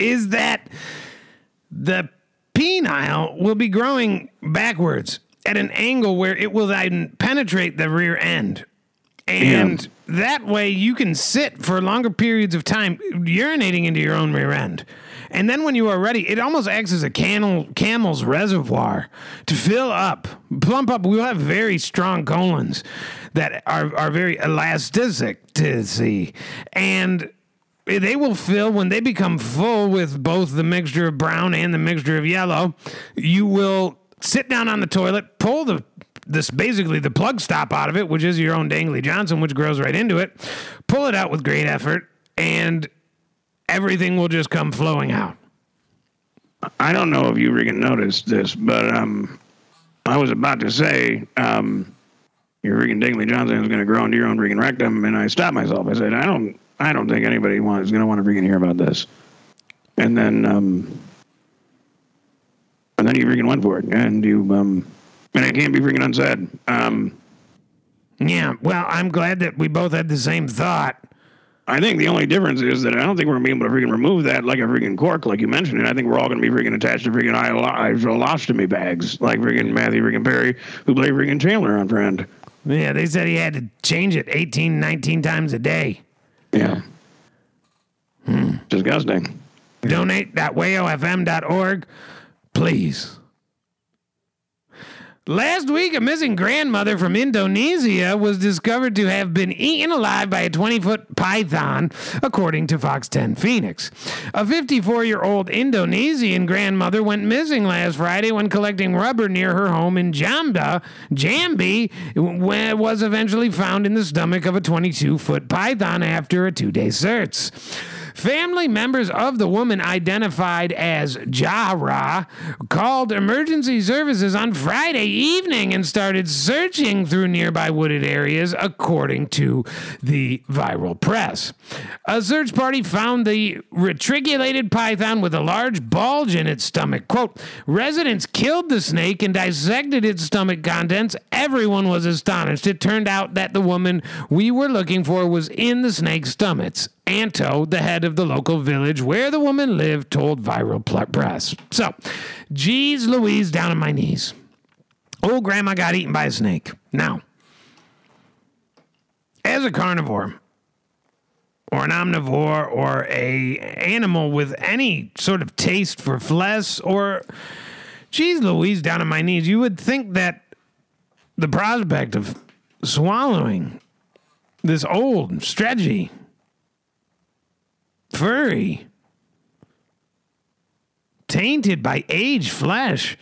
is that the penile will be growing backwards at an angle where it will then penetrate the rear end. And that way you can sit for longer periods of time urinating into your own rear end. And then when you are ready, it almost acts as a camel, camel's reservoir to fill up, plump up. We'll have very strong colons that are, are very elastic to see. And they will fill when they become full with both the mixture of brown and the mixture of yellow. You will sit down on the toilet, pull the this basically the plug stop out of it, which is your own dangly Johnson, which grows right into it. Pull it out with great effort, and everything will just come flowing out. I don't know if you freaking noticed this, but um, I was about to say um, your freaking Dingley Johnson is going to grow into your own freaking rectum, and I stopped myself. I said, I don't, I don't think anybody wants is going to want to freaking hear about this. And then, um, and then you freaking went for it, and you, um, and it can't be freaking unsaid. Um, Yeah, well, I'm glad that we both had the same thought. I think the only difference is that I don't think we're going to be able to freaking remove that like a freaking cork, like you mentioned. And I think we're all going to be freaking attached to freaking isolostomy bags, like freaking Matthew freaking Perry, who played freaking Chandler on Friend. Yeah, they said he had to change it 18, 19 times a day. Yeah. Hmm. Disgusting. Donate.wayofm.org, please. Last week, a missing grandmother from Indonesia was discovered to have been eaten alive by a 20 foot python, according to Fox 10 Phoenix. A 54 year old Indonesian grandmother went missing last Friday when collecting rubber near her home in Jamba, Jambi, was eventually found in the stomach of a 22 foot python after a two day search. Family members of the woman identified as Jara called emergency services on Friday evening and started searching through nearby wooded areas, according to the viral press. A search party found the reticulated python with a large bulge in its stomach. Quote, residents killed the snake and dissected its stomach contents. Everyone was astonished. It turned out that the woman we were looking for was in the snake's stomach. Anto, the head of the local village where the woman lived, told Viral Press. So, geez Louise, down on my knees. Old grandma got eaten by a snake. Now, as a carnivore, or an omnivore, or a animal with any sort of taste for flesh, or geez Louise, down on my knees, you would think that the prospect of swallowing this old, stretchy, furry, tainted by aged flesh,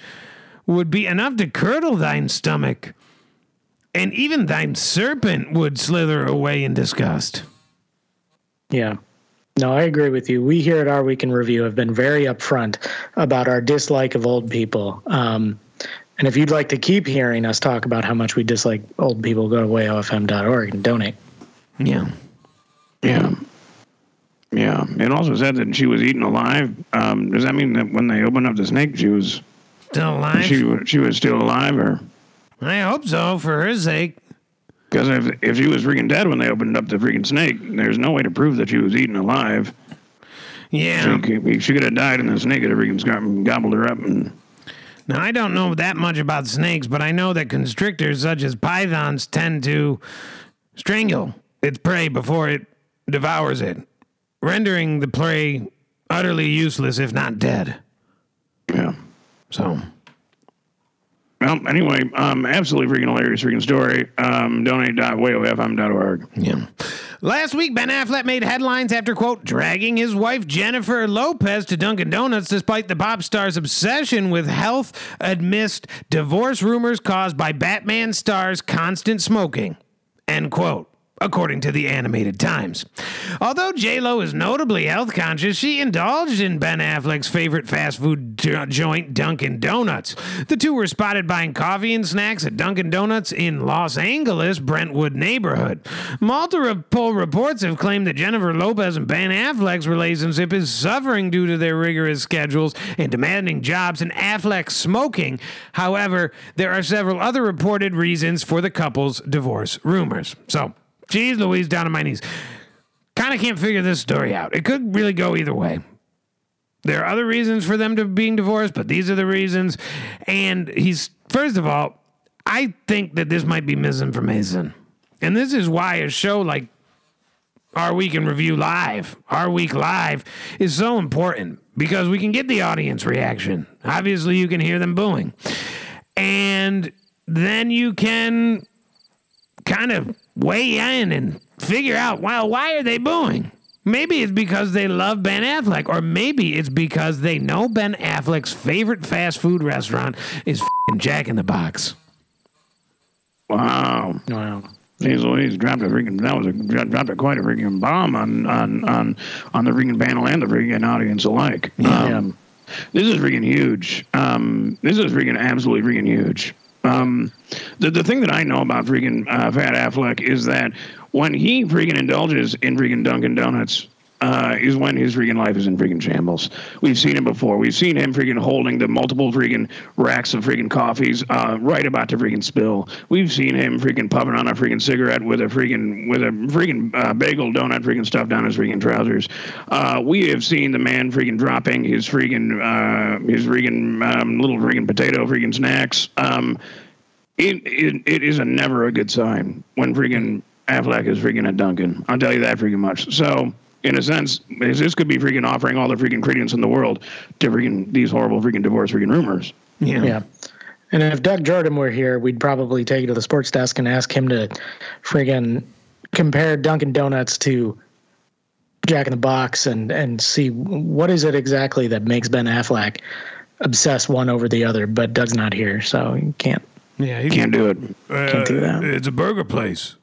would be enough to curdle thine stomach, and even thine serpent would slither away in disgust. Yeah. No, I agree with you. We here at Our Week in Review have been very upfront about our dislike of old people. Um, and if you'd like to keep hearing us talk about how much we dislike old people, go to wayofm.org and donate. Yeah. Yeah. Yeah. It also said that she was eaten alive. Um, does that mean that when they opened up the snake, she was Still alive? she she was still alive, or I hope so, for her sake. because if if she was freaking dead when they opened up the freaking snake, there's no way to prove that she was eaten alive. Yeah. She, could- she could have died, and the snake could have freaking gobbled her up. And Now, I don't know that much about snakes, but I know that constrictors such as pythons tend to strangle its prey before it devours it, rendering the prey utterly useless, if not dead. yeah. So, Well, anyway, um, absolutely freaking hilarious freaking story. Um, donate.wayofm.org. yeah. Last week, Ben Affleck made headlines after, quote, dragging his wife Jennifer Lopez to Dunkin' Donuts despite the pop star's obsession with health amidst divorce rumors caused by Batman star's constant smoking, end quote. According to the animated Times. Although J-Lo is notably health conscious, she indulged in Ben Affleck's favorite fast food jo- joint, Dunkin' Donuts. The two were spotted buying coffee and snacks at Dunkin' Donuts in Los Angeles, Brentwood neighborhood. Multiple reports have claimed that Jennifer Lopez and Ben Affleck's relationship is suffering due to their rigorous schedules and demanding jobs and Affleck's smoking. However, there are several other reported reasons for the couple's divorce rumors. So, geez Louise, down on my knees. Kind of can't figure this story out. It could really go either way. There are other reasons for them to being divorced, but these are the reasons. And he's first of all, I think that this might be misinformation. And this is why a show like Our Week in Review Live, Our Week Live, is so important because we can get the audience reaction. Obviously, you can hear them booing. And then you can kind of weigh in and figure out, well, why are they booing? Maybe it's because they love Ben Affleck, or maybe it's because they know Ben Affleck's favorite fast food restaurant is fing Jack in the Box. Wow. Wow. He's, Louise dropped a freaking that was a dropped a quite a freaking bomb on on on on the freaking panel and the freaking audience alike. Um, this is freaking huge. Um, this is freaking absolutely freaking huge. Um, the the thing that I know about freaking uh, Fat Affleck is that when he freaking indulges in freaking Dunkin' Donuts. Uh, is when his freaking life is in freaking shambles. We've seen him before. We've seen him freaking holding the multiple freaking racks of freaking coffees, uh, right about to freaking spill. We've seen him freaking puffing on a freaking cigarette with a freaking with a freaking uh, bagel donut freaking stuffed down his freaking trousers. Uh, we have seen the man freaking dropping his freaking uh, his freaking um, little freaking potato freaking snacks. Um, it, it it is a never a good sign when freaking Affleck is freaking at Dunkin'. I'll tell you that freaking much. So in a sense, this could be freaking offering all the freaking credence in the world to freaking these horrible freaking divorce freaking rumors. Yeah. Yeah. And if Doug Jordan were here, we'd probably take it to the sports desk and ask him to friggin' compare Dunkin' Donuts to Jack in the Box and and see what is it exactly that makes Ben Affleck obsess one over the other. But Doug's not here, so you can't. Yeah, he Can't do it. Uh, can't do that. It's a burger place.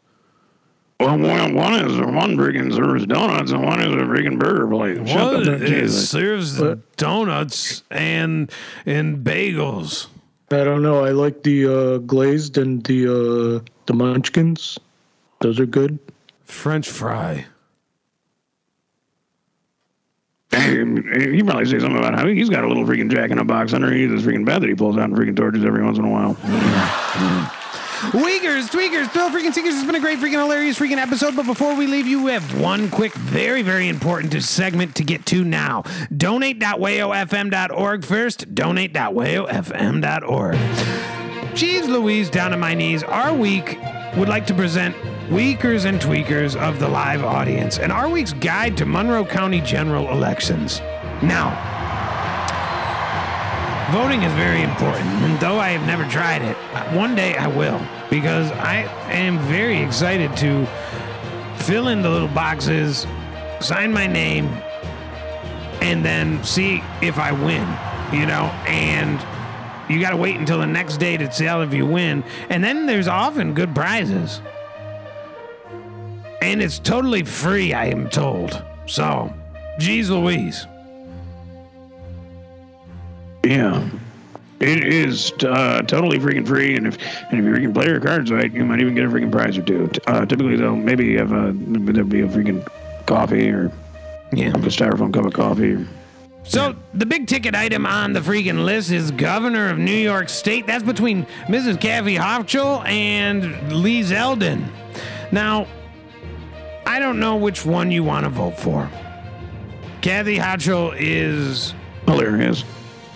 Well, one, one is one freaking serves donuts and one is a freaking burger place. Shut One the it serves What? donuts and and bagels. I don't know. I like the uh, glazed and the uh, the Munchkins. Those are good. French fry. Hey, he probably say something about how he's got a little freaking jack in a box underneath his freaking bed that he pulls out and freaking torches every once in a while. Weakers, tweakers, thrill freaking seekers. It's been a great freaking hilarious freaking episode. But before we leave you, we have one quick, very, very important segment to get to now. Donate.wayofm.org first. Donate.wayofm.org. Jeez Louise, down on my knees. Our week would like to present Weakers and Tweakers of the live audience and our week's guide to Monroe County general elections. Now, Voting is very important, and though I have never tried it, one day I will because I am very excited to fill in the little boxes, sign my name, and then see if I win, you know, and you got to wait until the next day to tell if you win, and then there's often good prizes. And it's totally free, I am told. So, geez Louise. Yeah. It is uh, totally freaking free, and if and if you freaking play your cards right, you might even get a freaking prize or two. Uh, typically, though, maybe you have a there'll be a freaking coffee or Yeah. a styrofoam cup of coffee. So the big ticket item on the freaking list is governor of New York State. That's between Mrs. Kathy Hochul and Lee Zeldin. Now, I don't know which one you want to vote for. Kathy Hochul is, Hilarious.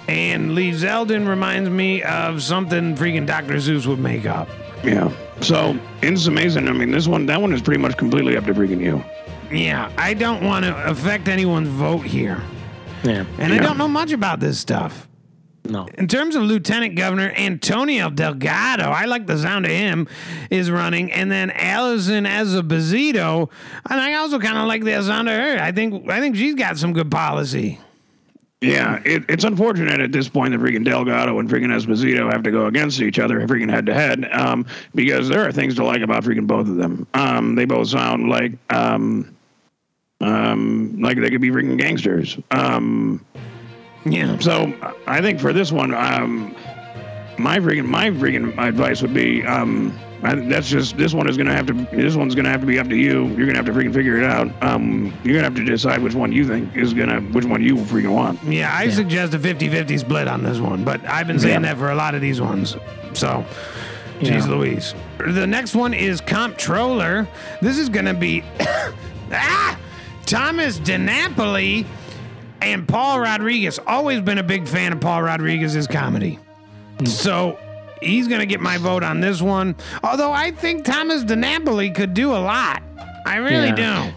And Lee Zeldin reminds me of something freaking Dr. Seuss would make up. Yeah. So it's amazing. I mean, this one, that one is pretty much completely up to freaking you. Yeah, I don't want to affect anyone's vote here. Yeah. And I don't know much about this stuff. No. In terms of Lieutenant Governor Antonio Delgado, I like the sound of him, is running, and then Allison Esposito, and I also kind of like the sound of her. I think I think she's got some good policy. Yeah, it, it's unfortunate at this point that freaking Delgado and freaking Esposito have to go against each other, freaking head to head, um, because there are things to like about freaking both of them. Um, they both sound like um, um, like they could be freaking gangsters. Um, Yeah. so I think for this one, um, my freaking my freaking advice would be um, I, that's just this one is gonna have to this one's gonna have to be up to you. You're gonna have to freaking figure it out. Um, you're gonna have to decide which one you think is gonna which one you freaking want. Yeah, I suggest a 50-50 split on this one, but I've been saying Yeah. that for a lot of these ones. So, jeez, Yeah. Louise. The next one is comptroller. This is going to be ah, Thomas DiNapoli and Paul Rodriguez. Always been a big fan of Paul Rodriguez's comedy. So he's going to get my vote on this one. Although I think Thomas DiNapoli could do a lot. I really Yeah. do.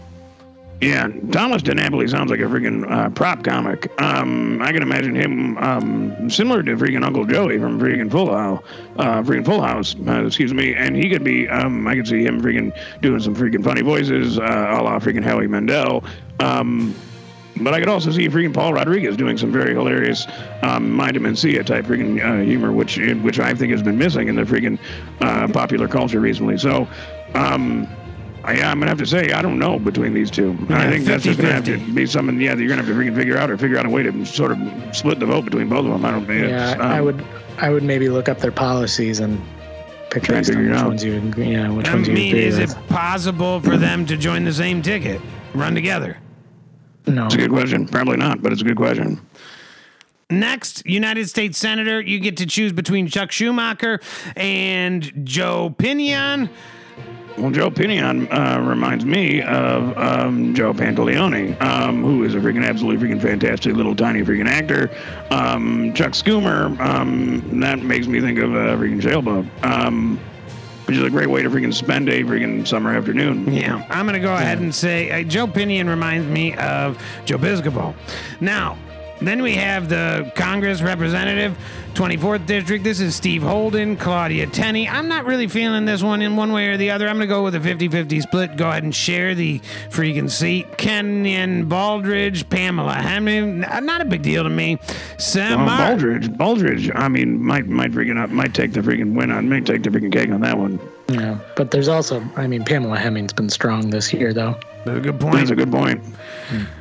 Yeah, Thomas DiNapoli sounds like a freaking uh, prop comic. Um, I can imagine him um, similar to freaking Uncle Joey from freaking Full House, uh, freaking Full House. Uh, excuse me, and he could be. Um, I could see him freaking doing some freaking funny voices, uh, a la freaking Howie Mandel. Um, but I could also see freaking Paul Rodriguez doing some very hilarious um, Mind of Mencia type freaking uh, humor, which which I think has been missing in the freaking uh, popular culture recently. So. Um, I, I'm gonna have to say I don't know between these two. I Yeah, think that's just gonna have to be something. Yeah, that you're gonna have to freaking figure out or figure out a way to sort of split the vote between both of them. I don't think. Yeah, it's, I um, would I would maybe look up their policies and pick based on which out. ones you agree- yeah which I ones you mean, agree is with. it possible for them to join the same ticket, run together? No. It's a good question. Probably not, but it's a good question. Next, United States Senator, you get to choose between Chuck Schumacher and Joe Pinion. Well, Joe Pinion uh, reminds me of um, Joe Pantoliano, um, who is a freaking absolutely freaking fantastic little tiny freaking actor. Um, Chuck Schumer, um, that makes me think of a freaking jailboat, um, which is a great way to freaking spend a freaking summer afternoon. Yeah, I'm going to go ahead and say uh, Joe Pinion reminds me of Joe Piscopo. Now, then we have the Congress representative, 24th district. This is Steve Holden, Claudia Tenney. I'm not really feeling this one in one way or the other. I'm going to go with a 50 50 split. Go ahead and share the freaking seat. Kenyon Baldridge, Pamela Hemming. Uh, not a big deal to me. Sam Well, Baldridge, Baldridge. I mean, might might freaking up, might take the freaking win on, might take the freaking cake on that one. Yeah, but there's also, I mean, Pamela Hemming's been strong this year, though. That's a good point. That's a good point.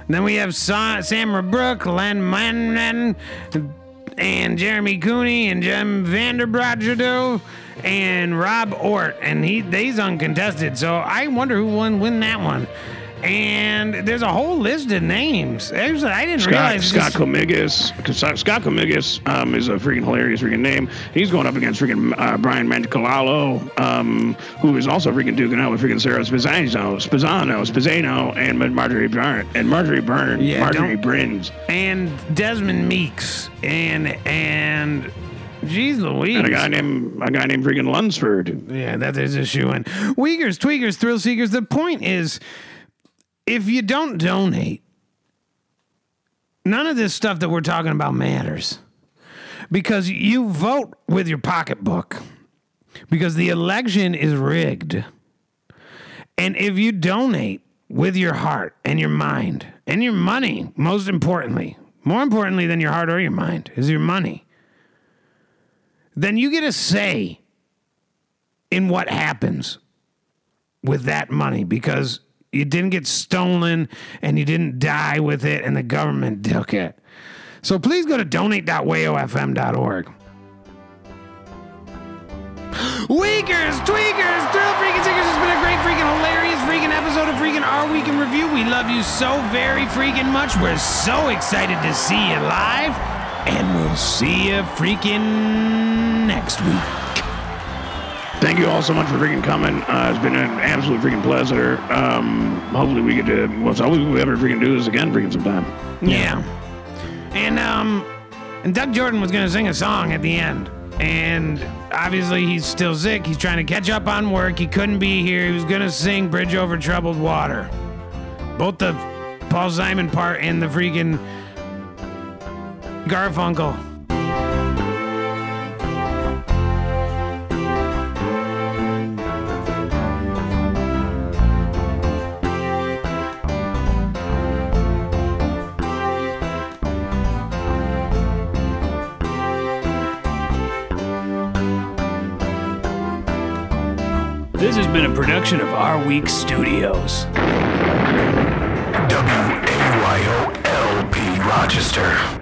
Then we have Sa- Samra Brouk, Len Manman, and Jeremy Cooney and Jim VanBrederode and Rob Ortt, and he he's uncontested. So I wonder who won win that one. And there's a whole list of names. Actually, I didn't Scott realize Scott this- Comigas. Scott Comigas um, is a freaking hilarious freaking name. He's going up against freaking uh, Brian Manticalalo, um, who is also freaking duking out with freaking Sarah Spizzano, Spizzano, Spizzano, and Marjorie Byrne and Marjorie Byrne, Yeah, Marjorie Brins, and Desmond Meeks and and Jeez Louise. and a guy named a guy named freaking Lunsford. Yeah, that is a shoe in. Weakers, tweakers, thrill seekers. The point is, if you don't donate, none of this stuff that we're talking about matters. Because you vote with your pocketbook. Because the election is rigged. And if you donate with your heart and your mind and your money, most importantly, more importantly than your heart or your mind, is your money, then you get a say in what happens with that money. Because you didn't get stolen and you didn't die with it and the government took it. So please go to donate.wayofm.org. Weakers, tweakers, thrill freaking seekers. It's been a great freaking hilarious freaking episode of freaking Our Week in Review. We love you so very freaking much. We're so excited to see you live. And we'll see you freaking next week. Thank you all so much for freaking coming. Uh, it's been an absolute freaking pleasure. Um, hopefully we get to. Well, so hopefully we ever freaking do this again freaking sometime. Yeah. And um and Doug Jordan was gonna sing a song at the end. And obviously he's still sick. He's trying to catch up on work. He couldn't be here. He was gonna sing Bridge Over Troubled Water. Both the Paul Simon part and the freaking Garfunkel. This has been a production of Our Week Studios. WAYO LP Rochester.